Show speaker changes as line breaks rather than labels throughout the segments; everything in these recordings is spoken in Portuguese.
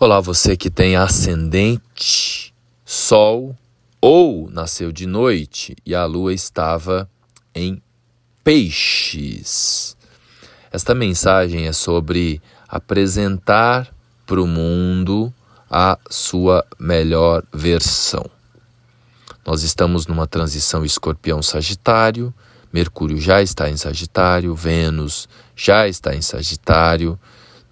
Olá, você que tem ascendente, sol ou nasceu de noite e a lua estava em peixes. Esta mensagem é sobre apresentar para o mundo a sua melhor versão. Nós estamos numa transição escorpião-sagitário, Mercúrio já está em Sagitário, Vênus já está em Sagitário.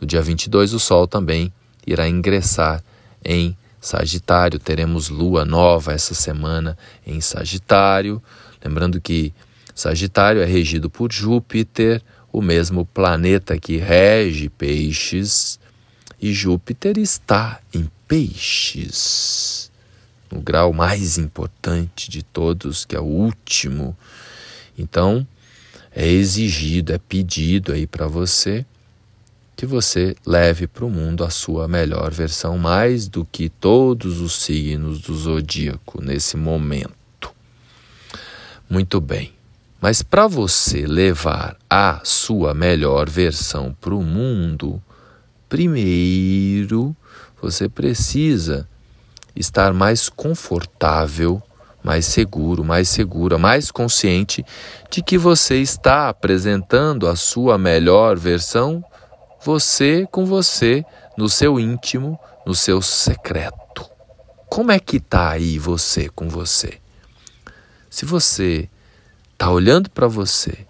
No dia 22, o Sol também irá ingressar em Sagitário. Teremos lua nova essa semana em Sagitário. Lembrando que Sagitário é regido por Júpiter, o mesmo planeta que rege Peixes, e Júpiter está em Peixes, no grau mais importante de todos, que é o último. Então, é exigido, é pedido aí para você que você leve para o mundo a sua melhor versão, mais do que todos os signos do zodíaco nesse momento. Muito bem, mas para você levar a sua melhor versão para o mundo, primeiro você precisa estar mais confortável, mais seguro, mais segura, mais consciente de que você está apresentando a sua melhor versão você com você, no seu íntimo, no seu secreto. Como é que tá aí você com você? Se você tá olhando para você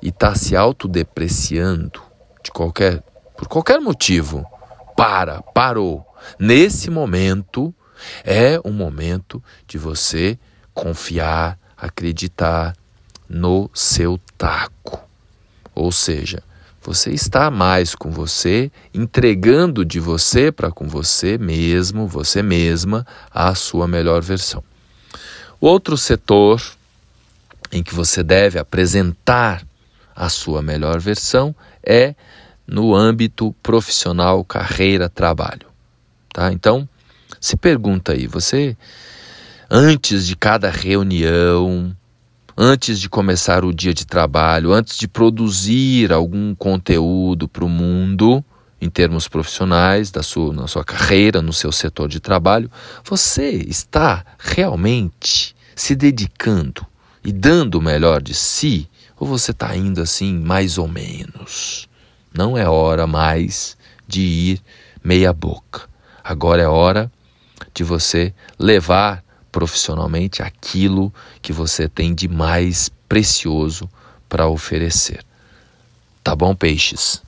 e tá se autodepreciando de qualquer por qualquer motivo, para, parou. Nesse momento é o momento de você confiar, acreditar no seu taco. Ou seja, você está mais com você, entregando de você para com você mesmo, você mesma, a sua melhor versão. O outro setor em que você deve apresentar a sua melhor versão é no âmbito profissional, carreira, trabalho. Tá? Então, se pergunta aí, você antes de cada reunião, antes de começar o dia de trabalho, antes de produzir algum conteúdo para o mundo, em termos profissionais, da sua, na sua carreira, no seu setor de trabalho, você está realmente se dedicando e dando o melhor de si? Ou você está indo assim, mais ou menos? Não é hora mais de ir meia-boca. Agora é hora de você levar profissionalmente aquilo que você tem de mais precioso para oferecer. Tá bom, peixes?